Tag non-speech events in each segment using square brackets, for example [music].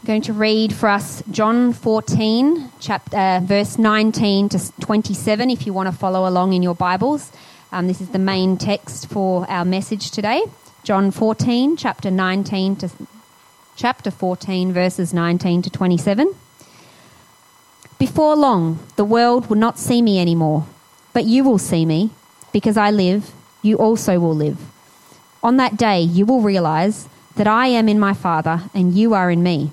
I'm going to read for us John 14, chapter, uh, verse 19 to 27, if you want to follow along in your Bibles. Um, this is the main text for our message today. John 14, chapter 19 to chapter 14, verses 19 to 27. Before long, the world will not see me anymore, but you will see me, because I live, you also will live. On that day, you will realize that I am in my Father, and you are in me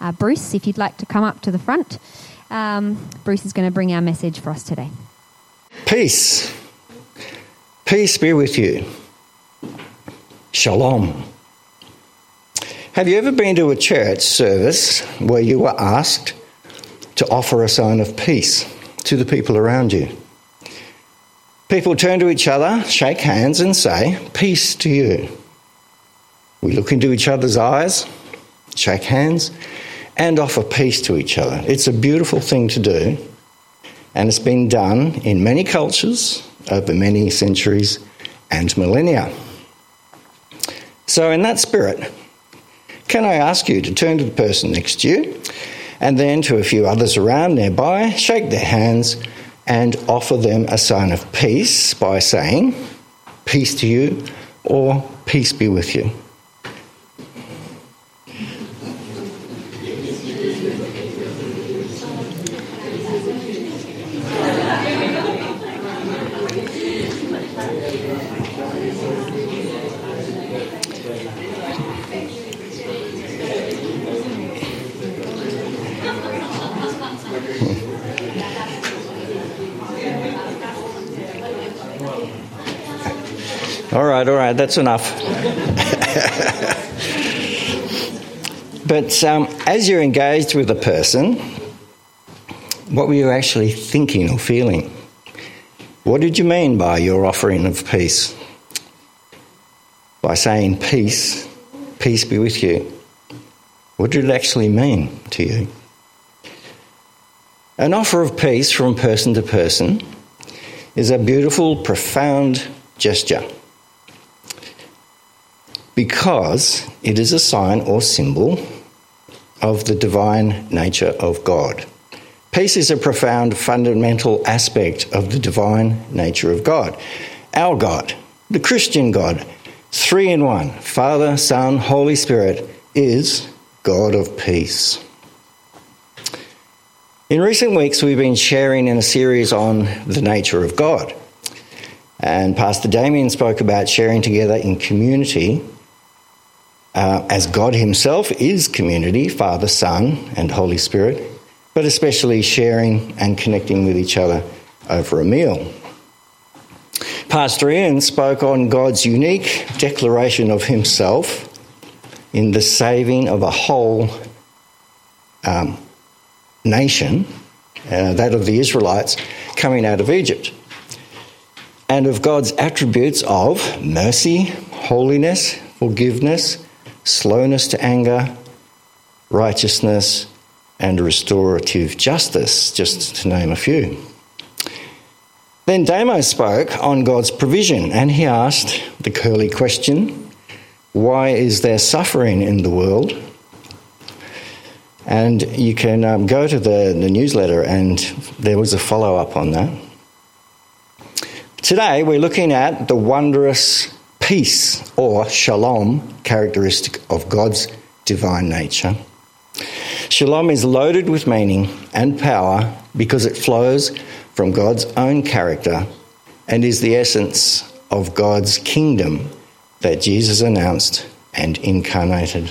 Uh, Bruce, if you'd like to come up to the front, um, Bruce is going to bring our message for us today. Peace. Peace be with you. Shalom. Have you ever been to a church service where you were asked to offer a sign of peace to the people around you? People turn to each other, shake hands, and say, Peace to you. We look into each other's eyes, shake hands, and offer peace to each other. It's a beautiful thing to do, and it's been done in many cultures over many centuries and millennia. So, in that spirit, can I ask you to turn to the person next to you and then to a few others around nearby, shake their hands, and offer them a sign of peace by saying, Peace to you, or Peace be with you. Right, all right, that's enough. but um, as you're engaged with a person, what were you actually thinking or feeling? What did you mean by your offering of peace? By saying peace, peace be with you. What did it actually mean to you? An offer of peace from person to person is a beautiful, profound gesture because it is a sign or symbol of the divine nature of God. Peace is a profound, fundamental aspect of the divine nature of God. Our God, the Christian God, three in one Father, Son, Holy Spirit, is God of peace. In recent weeks, we've been sharing in a series on the nature of God. And Pastor Damien spoke about sharing together in community uh, as God Himself is community, Father, Son, and Holy Spirit, but especially sharing and connecting with each other over a meal. Pastor Ian spoke on God's unique declaration of Himself in the saving of a whole um, nation, uh, that of the Israelites, coming out of Egypt, and of God's attributes of mercy, holiness, forgiveness, slowness to anger, righteousness, and restorative justice, just to name a few. Then Damo spoke on God's provision and he asked the curly question why is there suffering in the world? And you can um, go to the, the newsletter, and there was a follow up on that. Today, we're looking at the wondrous peace or shalom characteristic of God's divine nature. Shalom is loaded with meaning and power because it flows from God's own character and is the essence of God's kingdom that Jesus announced and incarnated.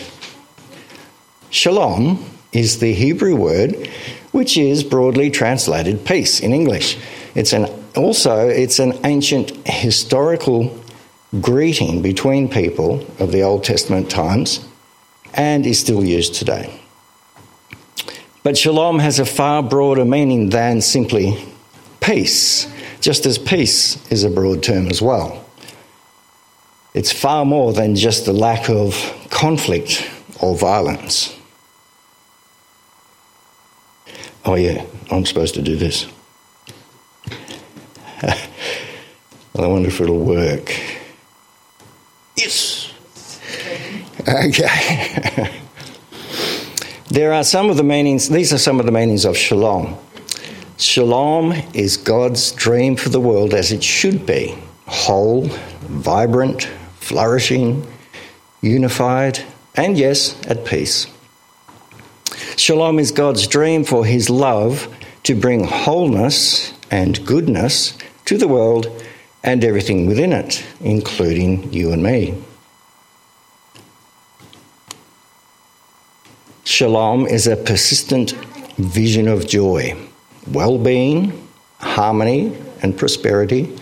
Shalom is the Hebrew word which is broadly translated peace in English. It's an also it's an ancient historical greeting between people of the Old Testament times and is still used today. But shalom has a far broader meaning than simply peace, just as peace is a broad term as well. It's far more than just the lack of conflict or violence. Oh, yeah, I'm supposed to do this. [laughs] I wonder if it'll work. Yes. Okay. [laughs] There are some of the meanings, these are some of the meanings of shalom. Shalom is God's dream for the world as it should be whole, vibrant, flourishing, unified, and yes, at peace. Shalom is God's dream for his love to bring wholeness and goodness to the world and everything within it, including you and me. Shalom is a persistent vision of joy, well being, harmony, and prosperity.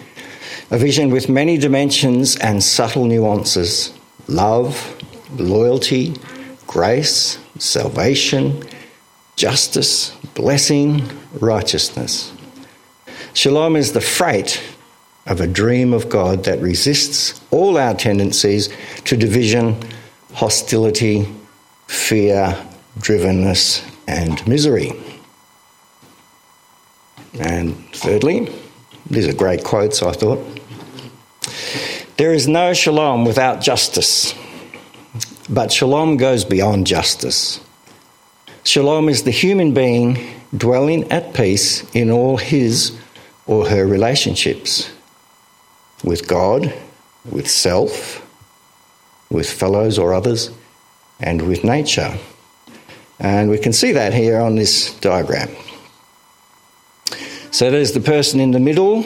A vision with many dimensions and subtle nuances love, loyalty, grace, salvation, justice, blessing, righteousness. Shalom is the freight of a dream of God that resists all our tendencies to division, hostility, fear, drivenness, and misery. And thirdly, these are great quotes, I thought. There is no shalom without justice, but shalom goes beyond justice. Shalom is the human being dwelling at peace in all his or her relationships with God, with self, with fellows or others, and with nature. And we can see that here on this diagram. So there's the person in the middle.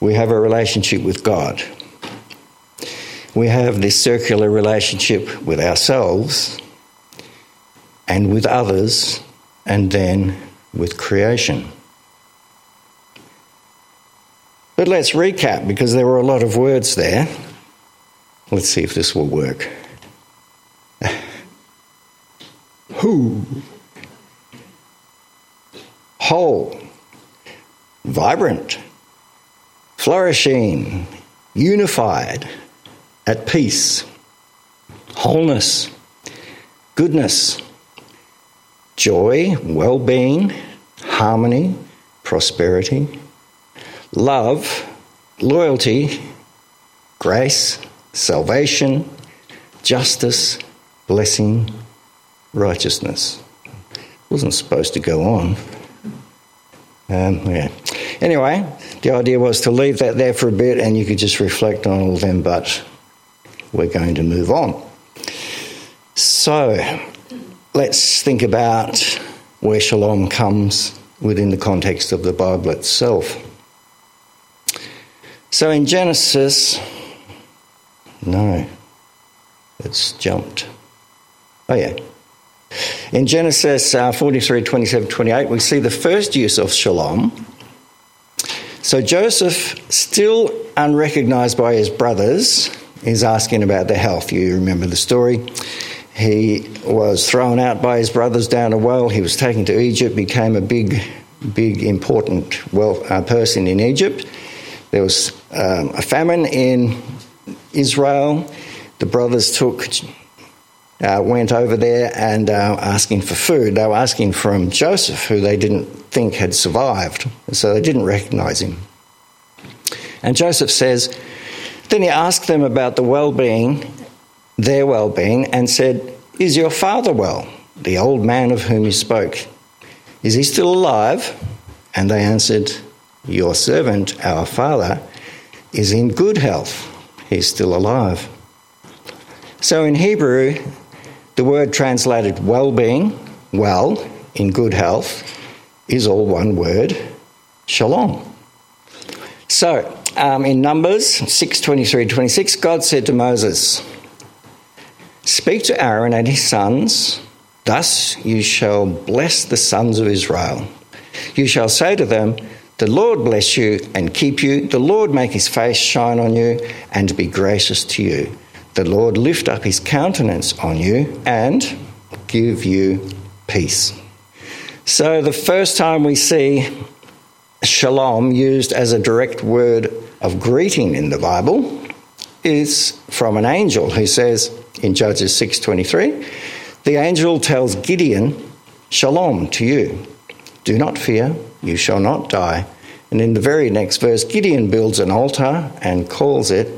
We have a relationship with God. We have this circular relationship with ourselves and with others, and then with creation. But let's recap because there were a lot of words there. Let's see if this will work. Who? Whole, vibrant, flourishing, unified, at peace, wholeness, goodness, joy, well being, harmony, prosperity, love, loyalty, grace, salvation, justice, blessing, righteousness. It Wasn't supposed to go on. Um, yeah. Anyway, the idea was to leave that there for a bit and you could just reflect on all of them, but we're going to move on. So, let's think about where shalom comes within the context of the Bible itself. So, in Genesis, no, it's jumped. Oh, yeah. In Genesis uh, 43, 27, 28, we see the first use of shalom. So Joseph, still unrecognized by his brothers, is asking about their health. You remember the story. He was thrown out by his brothers down a well. He was taken to Egypt, became a big, big, important well, uh, person in Egypt. There was um, a famine in Israel. The brothers took uh, went over there and uh, asking for food. They were asking from Joseph, who they didn't think had survived, so they didn't recognize him. And Joseph says, then he asked them about the well being, their well being, and said, Is your father well, the old man of whom you spoke? Is he still alive? And they answered, Your servant, our father, is in good health. He's still alive. So in Hebrew, The word translated well being, well, in good health, is all one word shalom. So, um, in Numbers 6 23 26, God said to Moses, Speak to Aaron and his sons, thus you shall bless the sons of Israel. You shall say to them, The Lord bless you and keep you. The Lord make his face shine on you and be gracious to you. The Lord lift up his countenance on you and give you peace. So, the first time we see shalom used as a direct word of greeting in the Bible is from an angel who says in Judges 6:23, the angel tells Gideon, "Shalom to you. Do not fear, you shall not die." And in the very next verse, Gideon builds an altar and calls it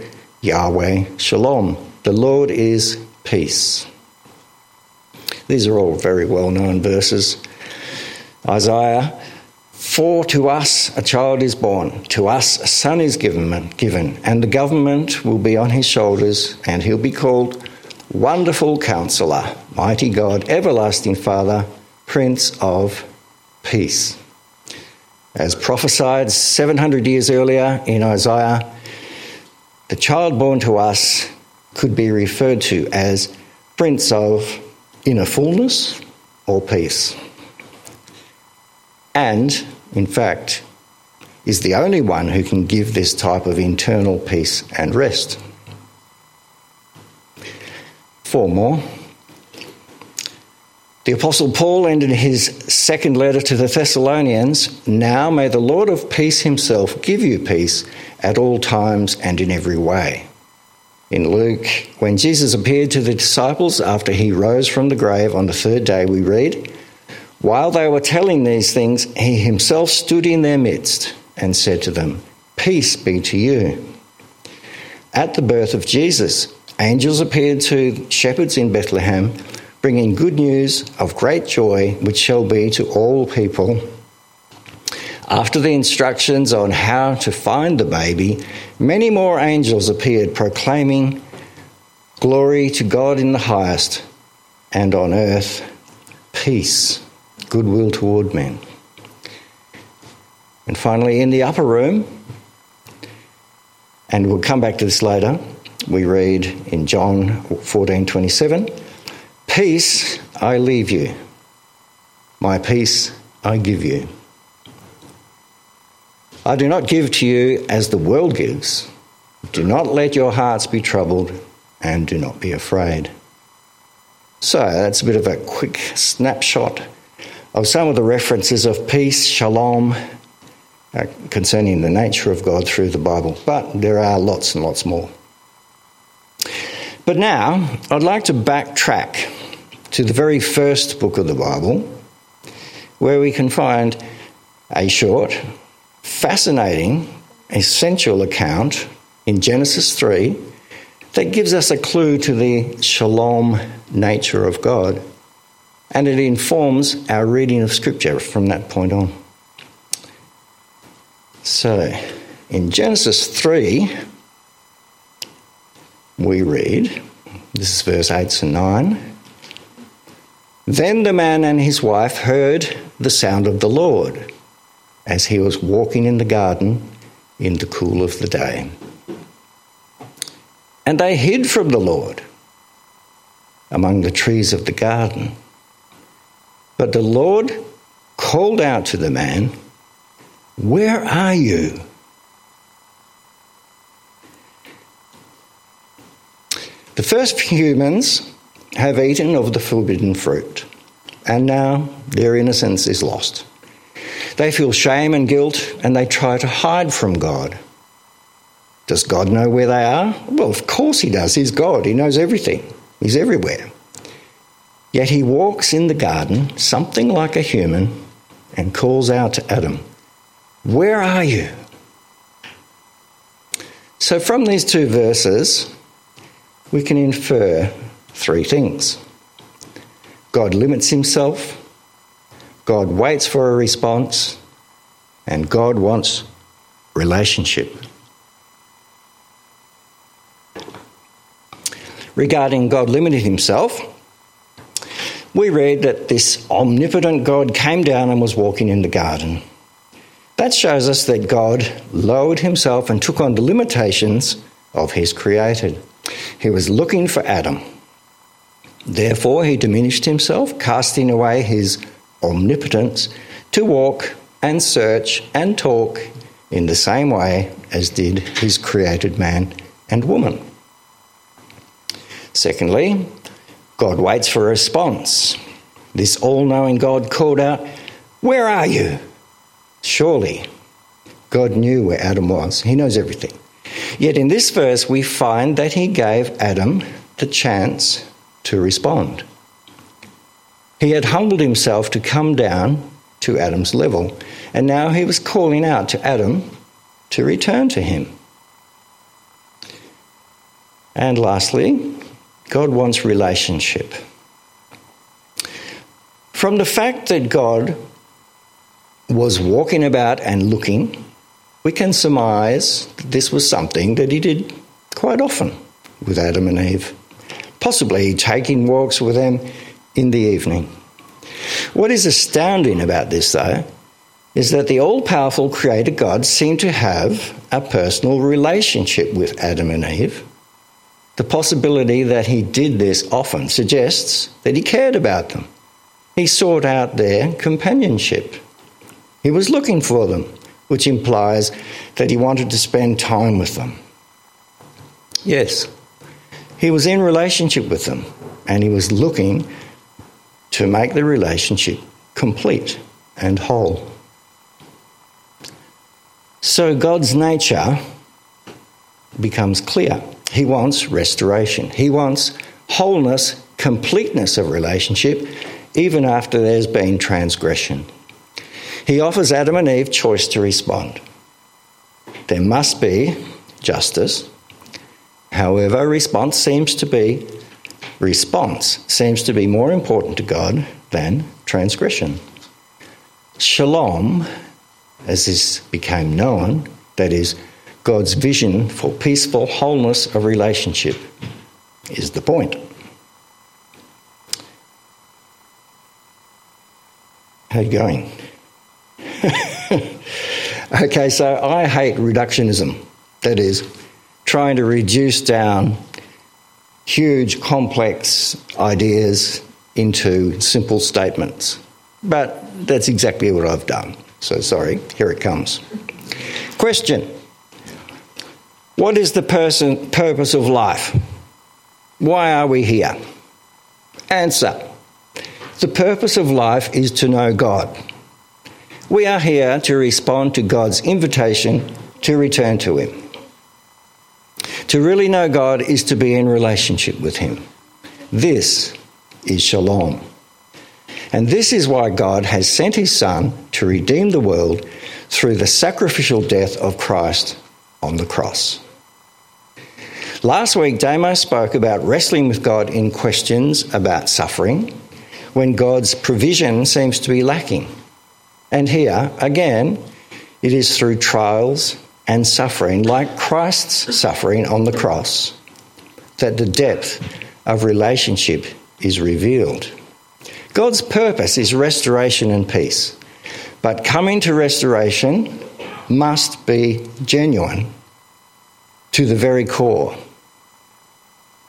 Yahweh Shalom. The Lord is peace. These are all very well known verses. Isaiah for to us a child is born, to us a son is given, given, and the government will be on his shoulders, and he'll be called Wonderful Counselor, Mighty God, Everlasting Father, Prince of Peace. As prophesied 700 years earlier in Isaiah, the child born to us could be referred to as Prince of inner fullness or peace. And in fact, is the only one who can give this type of internal peace and rest. Four more. The Apostle Paul ended his second letter to the Thessalonians Now may the Lord of peace himself give you peace at all times and in every way. In Luke, when Jesus appeared to the disciples after he rose from the grave on the third day, we read, while they were telling these things, he himself stood in their midst and said to them, Peace be to you. At the birth of Jesus, angels appeared to shepherds in Bethlehem, bringing good news of great joy, which shall be to all people. After the instructions on how to find the baby, many more angels appeared, proclaiming, Glory to God in the highest, and on earth, peace goodwill toward men. And finally, in the upper room, and we'll come back to this later, we read in John 14 27, Peace I leave you, my peace I give you. I do not give to you as the world gives. Do not let your hearts be troubled, and do not be afraid. So that's a bit of a quick snapshot of some of the references of peace, shalom, uh, concerning the nature of God through the Bible. But there are lots and lots more. But now, I'd like to backtrack to the very first book of the Bible, where we can find a short, fascinating, essential account in Genesis 3 that gives us a clue to the shalom nature of God and it informs our reading of Scripture from that point on. So, in Genesis 3, we read, this is verse 8 and 9. Then the man and his wife heard the sound of the Lord as he was walking in the garden in the cool of the day. And they hid from the Lord among the trees of the garden. But the Lord called out to the man, Where are you? The first humans have eaten of the forbidden fruit, and now their innocence is lost. They feel shame and guilt, and they try to hide from God. Does God know where they are? Well, of course He does. He's God, He knows everything, He's everywhere. Yet he walks in the garden, something like a human, and calls out to Adam, Where are you? So, from these two verses, we can infer three things God limits himself, God waits for a response, and God wants relationship. Regarding God limiting himself, we read that this omnipotent God came down and was walking in the garden. That shows us that God lowered himself and took on the limitations of his created. He was looking for Adam. Therefore, he diminished himself, casting away his omnipotence to walk and search and talk in the same way as did his created man and woman. Secondly, God waits for a response. This all knowing God called out, Where are you? Surely, God knew where Adam was. He knows everything. Yet in this verse, we find that he gave Adam the chance to respond. He had humbled himself to come down to Adam's level, and now he was calling out to Adam to return to him. And lastly, God wants relationship. From the fact that God was walking about and looking, we can surmise that this was something that he did quite often with Adam and Eve, possibly taking walks with them in the evening. What is astounding about this, though, is that the all powerful Creator God seemed to have a personal relationship with Adam and Eve the possibility that he did this often suggests that he cared about them. He sought out their companionship. He was looking for them, which implies that he wanted to spend time with them. Yes, he was in relationship with them and he was looking to make the relationship complete and whole. So God's nature becomes clear. He wants restoration. He wants wholeness, completeness of relationship, even after there's been transgression. He offers Adam and Eve choice to respond. There must be justice. However, response seems to be response seems to be more important to God than transgression. Shalom, as this became known, that is God's vision for peaceful wholeness of relationship is the point. How you going? [laughs] okay, so I hate reductionism. That is, trying to reduce down huge, complex ideas into simple statements. But that's exactly what I've done. So sorry, here it comes. Question what is the person, purpose of life? Why are we here? Answer The purpose of life is to know God. We are here to respond to God's invitation to return to Him. To really know God is to be in relationship with Him. This is shalom. And this is why God has sent His Son to redeem the world through the sacrificial death of Christ on the cross. Last week, Damo spoke about wrestling with God in questions about suffering when God's provision seems to be lacking. And here, again, it is through trials and suffering, like Christ's suffering on the cross, that the depth of relationship is revealed. God's purpose is restoration and peace, but coming to restoration must be genuine to the very core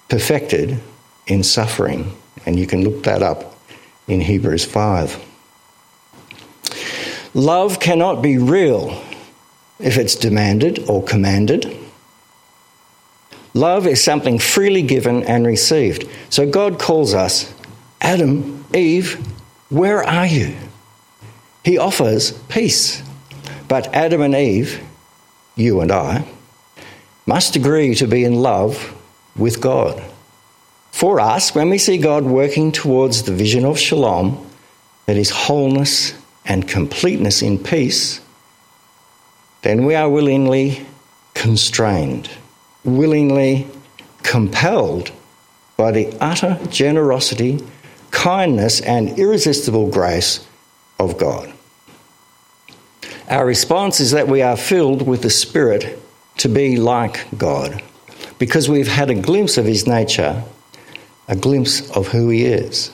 perfected in suffering. And you can look that up in Hebrews 5. Love cannot be real if it's demanded or commanded. Love is something freely given and received. So God calls us, Adam, Eve, where are you? He offers peace. But Adam and Eve, you and I, must agree to be in love with God. For us, when we see God working towards the vision of shalom, that is wholeness and completeness in peace, then we are willingly constrained, willingly compelled by the utter generosity, kindness, and irresistible grace of God. Our response is that we are filled with the Spirit to be like God because we've had a glimpse of his nature, a glimpse of who he is.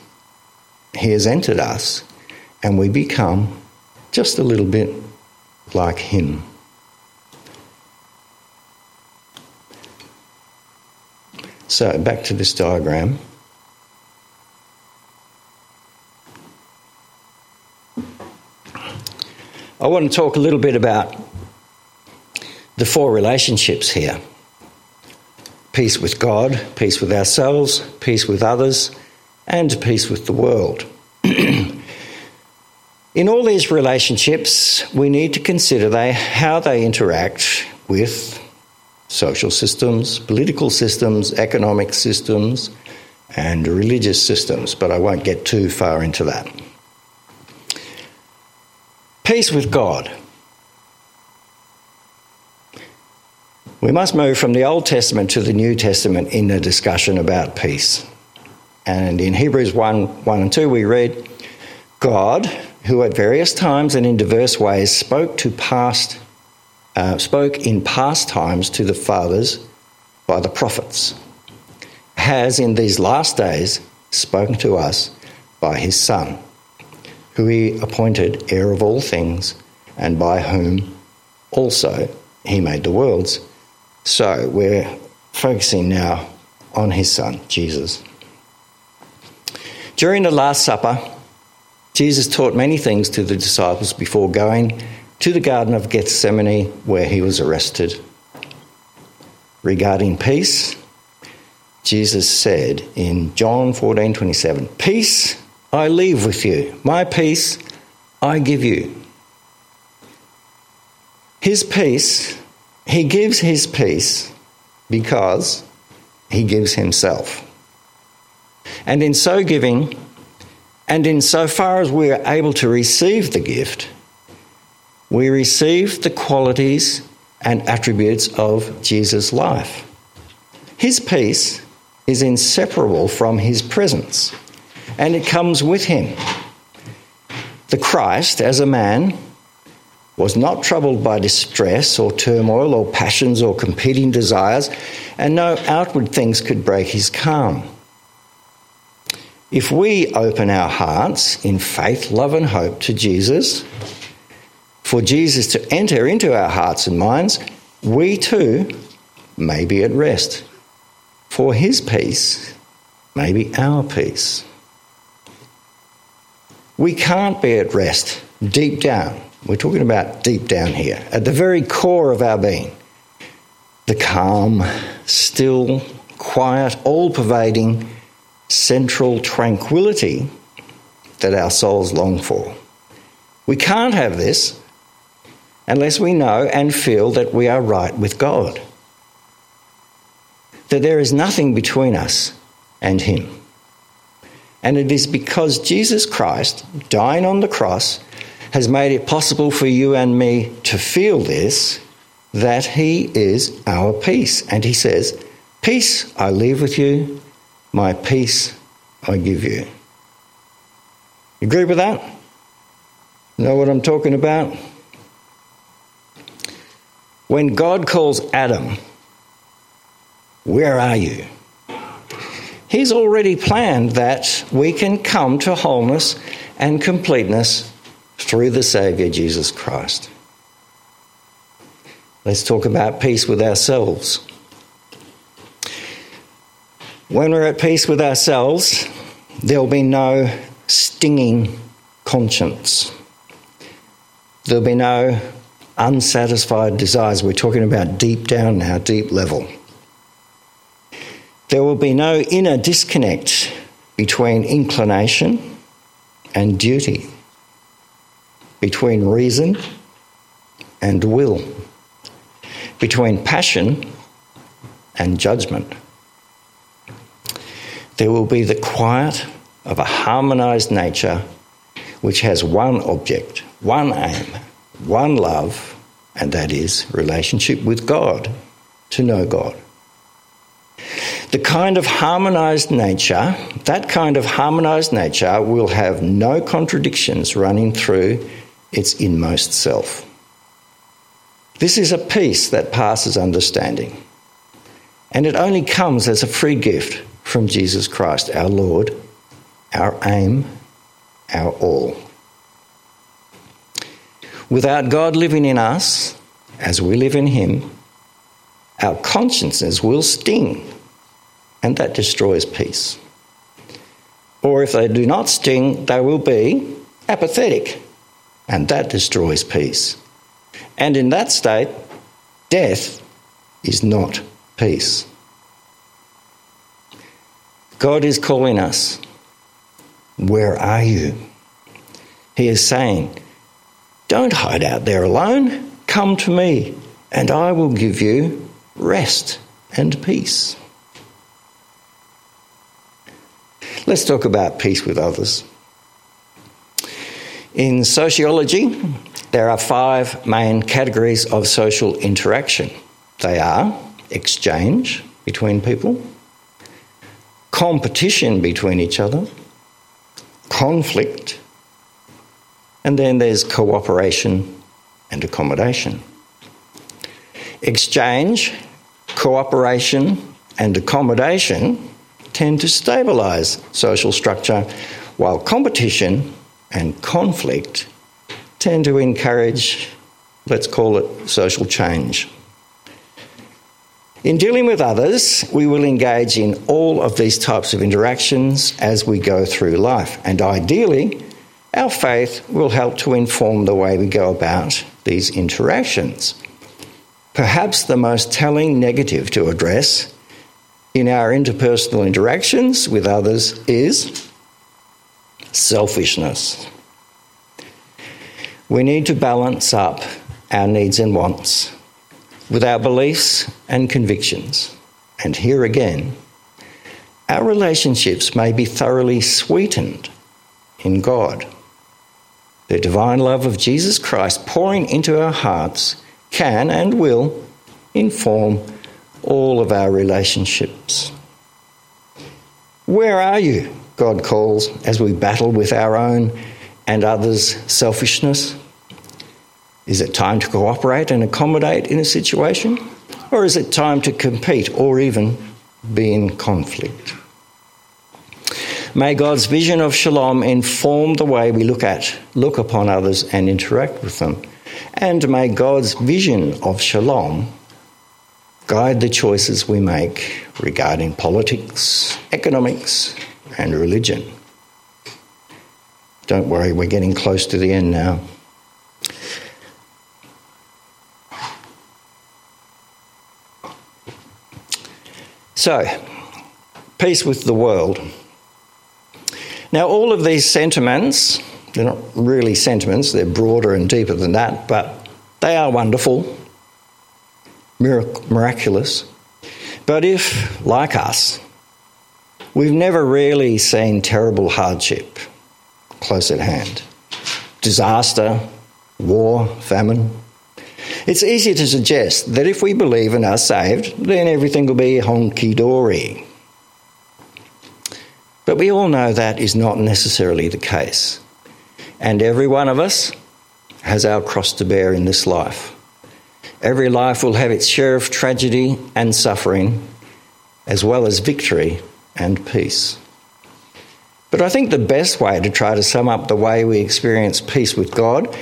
He has entered us, and we become just a little bit like Him. So, back to this diagram. I want to talk a little bit about the four relationships here peace with God, peace with ourselves, peace with others, and peace with the world. [clears throat] In all these relationships, we need to consider they, how they interact with social systems, political systems, economic systems, and religious systems, but I won't get too far into that. Peace with God. We must move from the Old Testament to the New Testament in the discussion about peace. And in Hebrews 1 1 and 2, we read, God, who at various times and in diverse ways spoke to past uh, spoke in past times to the fathers by the prophets, has in these last days spoken to us by his Son, who he appointed heir of all things, and by whom also he made the worlds. So we're focusing now on his Son, Jesus. During the Last Supper, Jesus taught many things to the disciples before going to the Garden of Gethsemane where he was arrested. Regarding peace, Jesus said in John 14 27, Peace I leave with you, my peace I give you. His peace, he gives his peace because he gives himself. And in so giving, and in so far as we are able to receive the gift, we receive the qualities and attributes of Jesus' life. His peace is inseparable from his presence, and it comes with him. The Christ, as a man, was not troubled by distress or turmoil or passions or competing desires, and no outward things could break his calm. If we open our hearts in faith, love, and hope to Jesus, for Jesus to enter into our hearts and minds, we too may be at rest. For his peace may be our peace. We can't be at rest deep down. We're talking about deep down here, at the very core of our being. The calm, still, quiet, all pervading, central tranquility that our souls long for. We can't have this unless we know and feel that we are right with God, that there is nothing between us and Him. And it is because Jesus Christ, dying on the cross, has made it possible for you and me to feel this that He is our peace. And He says, Peace I leave with you, my peace I give you. You agree with that? Know what I'm talking about? When God calls Adam, Where are you? He's already planned that we can come to wholeness and completeness through the Saviour Jesus Christ. Let's talk about peace with ourselves. When we're at peace with ourselves, there'll be no stinging conscience. There'll be no unsatisfied desires. We're talking about deep down now, deep level. There will be no inner disconnect between inclination and duty, between reason and will, between passion and judgment. There will be the quiet of a harmonized nature which has one object, one aim, one love, and that is relationship with God, to know God. The kind of harmonized nature, that kind of harmonized nature will have no contradictions running through its inmost self. This is a peace that passes understanding. And it only comes as a free gift from Jesus Christ, our Lord, our aim, our all. Without God living in us, as we live in Him, our consciences will sting, and that destroys peace. Or if they do not sting, they will be apathetic, and that destroys peace. And in that state, death is not peace. God is calling us. Where are you? He is saying, Don't hide out there alone. Come to me, and I will give you rest and peace. Let's talk about peace with others. In sociology, there are five main categories of social interaction they are exchange between people, competition between each other, conflict, and then there's cooperation and accommodation. Exchange, cooperation, and accommodation tend to stabilise social structure, while competition and conflict tend to encourage, let's call it, social change. In dealing with others, we will engage in all of these types of interactions as we go through life, and ideally, our faith will help to inform the way we go about these interactions. Perhaps the most telling negative to address in our interpersonal interactions with others is selfishness. We need to balance up our needs and wants with our beliefs and convictions. And here again, our relationships may be thoroughly sweetened in God. The divine love of Jesus Christ pouring into our hearts can and will inform all of our relationships. Where are you? God calls as we battle with our own and others' selfishness is it time to cooperate and accommodate in a situation? Or is it time to compete or even be in conflict? May God's vision of shalom inform the way we look at, look upon others and interact with them. And may God's vision of shalom guide the choices we make regarding politics, economics, and religion. Don't worry, we're getting close to the end now. So, peace with the world. Now, all of these sentiments, they're not really sentiments, they're broader and deeper than that, but they are wonderful, miraculous. But if, like us, we've never really seen terrible hardship close at hand disaster, war, famine, it's easy to suggest that if we believe and are saved, then everything will be honky dory. But we all know that is not necessarily the case. And every one of us has our cross to bear in this life. Every life will have its share of tragedy and suffering, as well as victory and peace. But I think the best way to try to sum up the way we experience peace with God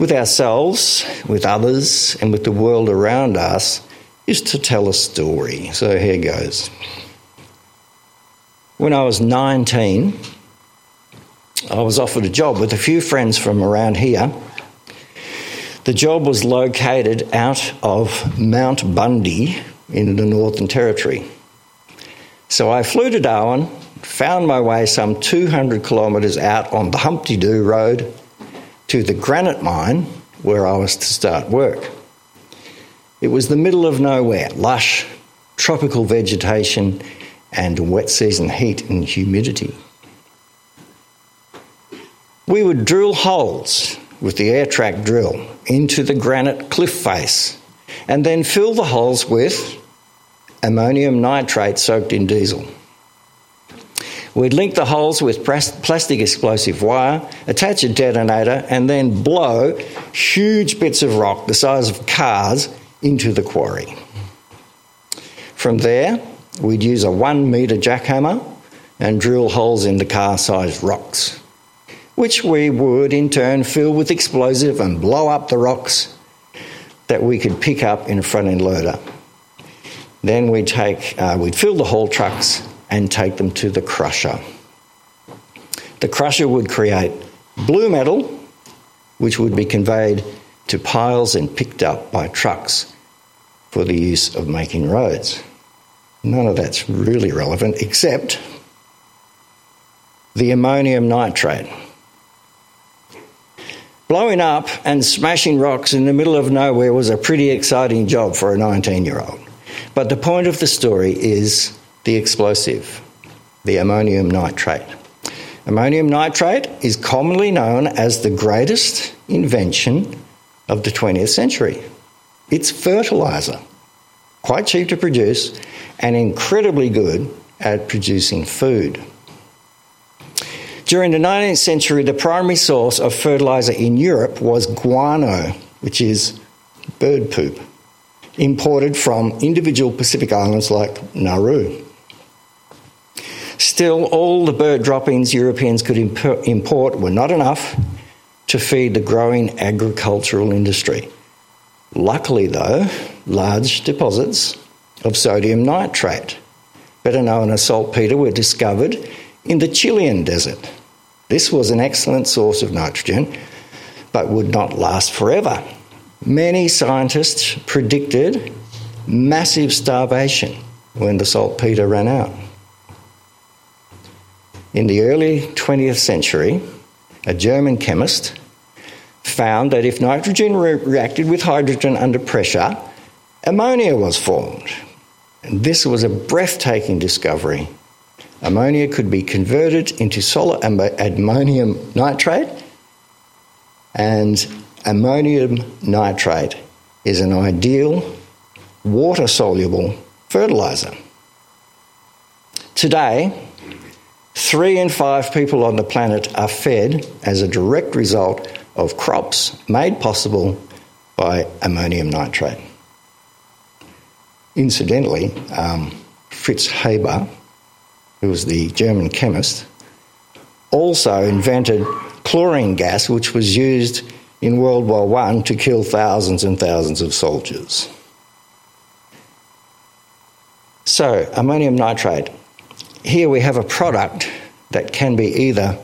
with ourselves, with others, and with the world around us is to tell a story. So here goes. When I was 19, I was offered a job with a few friends from around here. The job was located out of Mount Bundy in the Northern Territory. So I flew to Darwin, found my way some 200 kilometres out on the Humpty Doo Road to the granite mine where I was to start work. It was the middle of nowhere, lush, tropical vegetation, and wet season heat and humidity. We would drill holes with the air track drill into the granite cliff face and then fill the holes with ammonium nitrate soaked in diesel. We'd link the holes with plastic explosive wire, attach a detonator, and then blow huge bits of rock the size of cars into the quarry. From there, we'd use a one metre jackhammer and drill holes into car sized rocks. which we would in turn fill with explosive and blow up the rocks that we could pick up in a front end loader. Then we'd, take, uh, we'd fill the haul trucks and take them to the crusher. The crusher would create blue metal, which would be conveyed to piles and picked up by trucks for the use of making roads. None of that's really relevant except the ammonium nitrate. Blowing up and smashing rocks in the middle of nowhere was a pretty exciting job for a 19 year old. But the point of the story is the explosive, the ammonium nitrate. Ammonium nitrate is commonly known as the greatest invention of the 20th century. It's fertiliser, quite cheap to produce, and incredibly good at producing food. During the 19th century, the primary source of fertiliser in Europe was guano, which is bird poop, imported from individual Pacific islands like Nauru. Still, all the bird droppings Europeans could import were not enough to feed the growing agricultural industry. Luckily, though, large deposits of sodium nitrate, better known as saltpeter, were discovered in the Chilean desert. This was an excellent source of nitrogen, but would not last forever. Many scientists predicted massive starvation when the saltpeter ran out. In the early 20th century, a German chemist found that if nitrogen re- reacted with hydrogen under pressure, ammonia was formed. And this was a breathtaking discovery. Ammonia could be converted into solid ammonium nitrate, and ammonium nitrate is an ideal water soluble fertilizer. Today, three in five people on the planet are fed as a direct result of crops made possible by ammonium nitrate. Incidentally, um, Fritz Haber, who was the German chemist, also invented chlorine gas, which was used in World War I to kill thousands and thousands of soldiers. So, ammonium nitrate. Here we have a product that can be either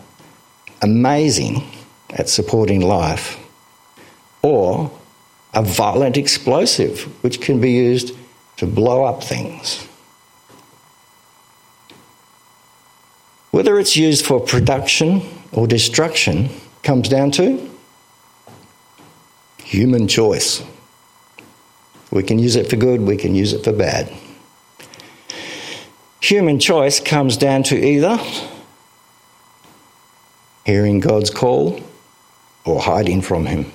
amazing at supporting life or a violent explosive which can be used to blow up things. Whether it's used for production or destruction comes down to human choice. We can use it for good, we can use it for bad. Human choice comes down to either hearing God's call or hiding from Him.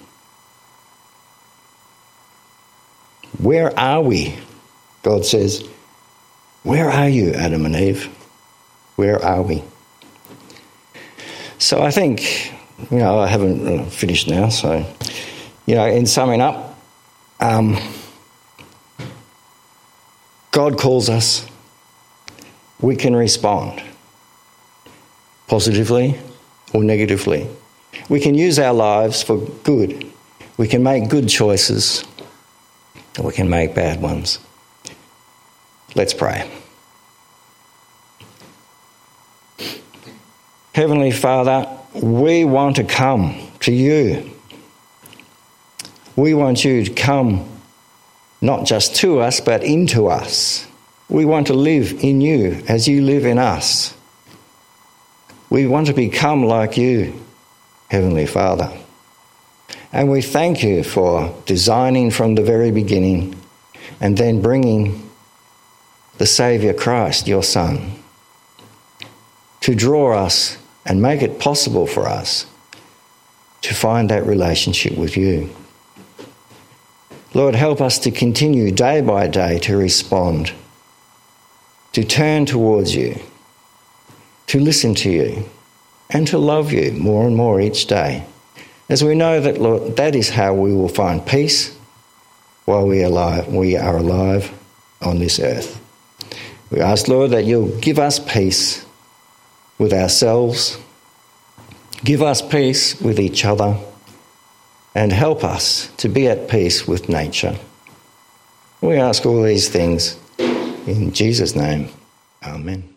Where are we God says, Where are you, Adam and Eve? Where are we? So I think, you know, I haven't uh, finished now, so, you know, in summing up, um, God calls us, we can respond positively or negatively. We can use our lives for good. We can make good choices, or we can make bad ones. Let's pray. Heavenly Father, we want to come to you. We want you to come not just to us, but into us. We want to live in you as you live in us. We want to become like you, Heavenly Father. And we thank you for designing from the very beginning and then bringing the Saviour Christ, your Son, to draw us and make it possible for us to find that relationship with you. Lord, help us to continue day by day to respond, to turn towards you, to listen to you, and to love you more and more each day. As we know that, Lord, that is how we will find peace while we are alive, we are alive on this earth. We ask, Lord, that you'll give us peace with ourselves, Give us peace with each other and help us to be at peace with nature. We ask all these things in Jesus' name. Amen.